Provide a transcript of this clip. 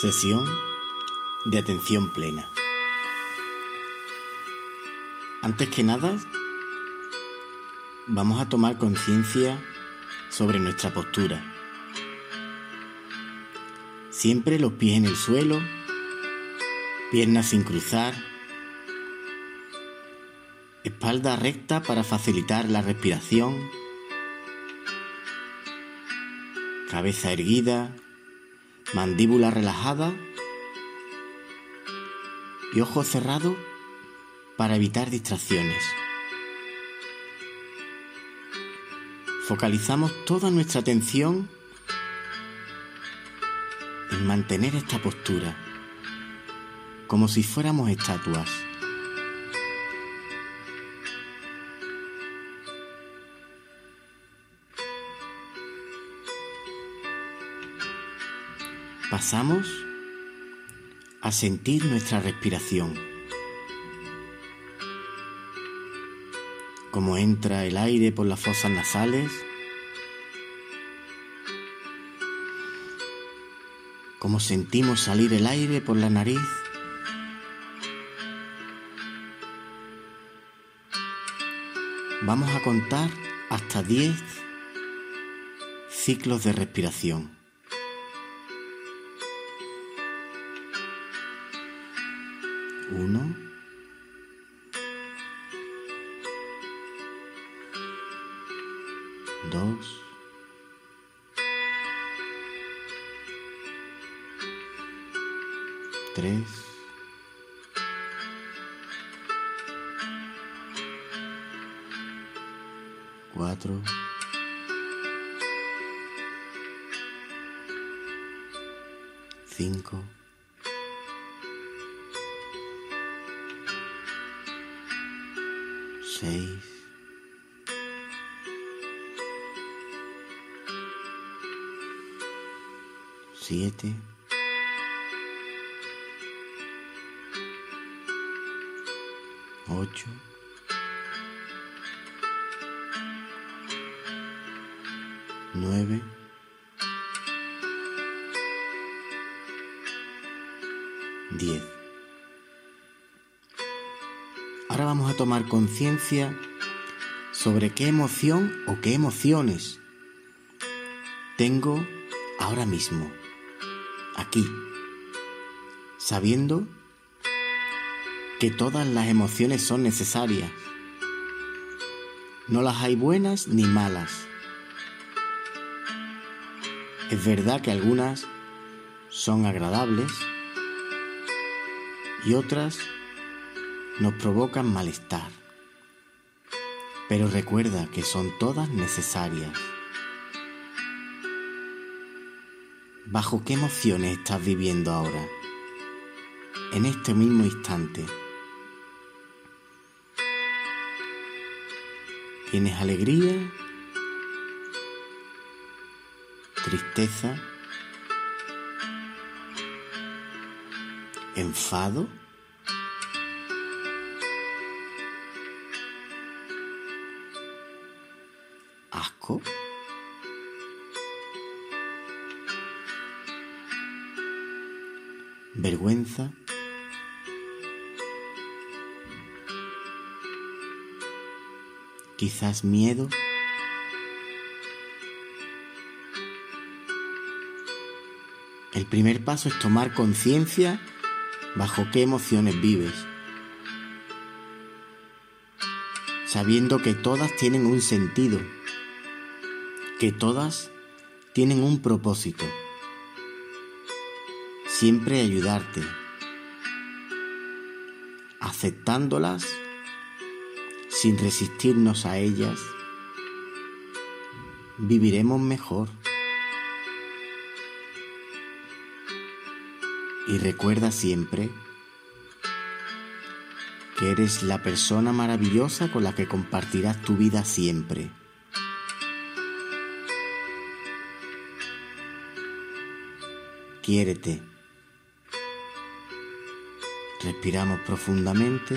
Sesión de atención plena. Antes que nada, vamos a tomar conciencia sobre nuestra postura. Siempre los pies en el suelo, piernas sin cruzar, espalda recta para facilitar la respiración, cabeza erguida, mandíbula relajada y ojos cerrados para evitar distracciones. Focalizamos toda nuestra atención en mantener esta postura, como si fuéramos estatuas. Pasamos a sentir nuestra respiración. Cómo entra el aire por las fosas nasales. Cómo sentimos salir el aire por la nariz. Vamos a contar hasta 10 ciclos de respiración. Uno. Dos. Tres. Cuatro. Cinco. Seis, siete, ocho, nueve, diez. Ahora vamos a tomar conciencia sobre qué emoción o qué emociones tengo ahora mismo, aquí, sabiendo que todas las emociones son necesarias. No las hay buenas ni malas. Es verdad que algunas son agradables y otras nos provocan malestar. Pero recuerda que son todas necesarias. ¿Bajo qué emociones estás viviendo ahora? En este mismo instante. ¿Tienes alegría? ¿Tristeza? ¿Enfado? ¿Vergüenza? ¿Quizás miedo? El primer paso es tomar conciencia bajo qué emociones vives, sabiendo que todas tienen un sentido que todas tienen un propósito, siempre ayudarte, aceptándolas sin resistirnos a ellas, viviremos mejor. Y recuerda siempre que eres la persona maravillosa con la que compartirás tu vida siempre. Quiérete. Respiramos profundamente.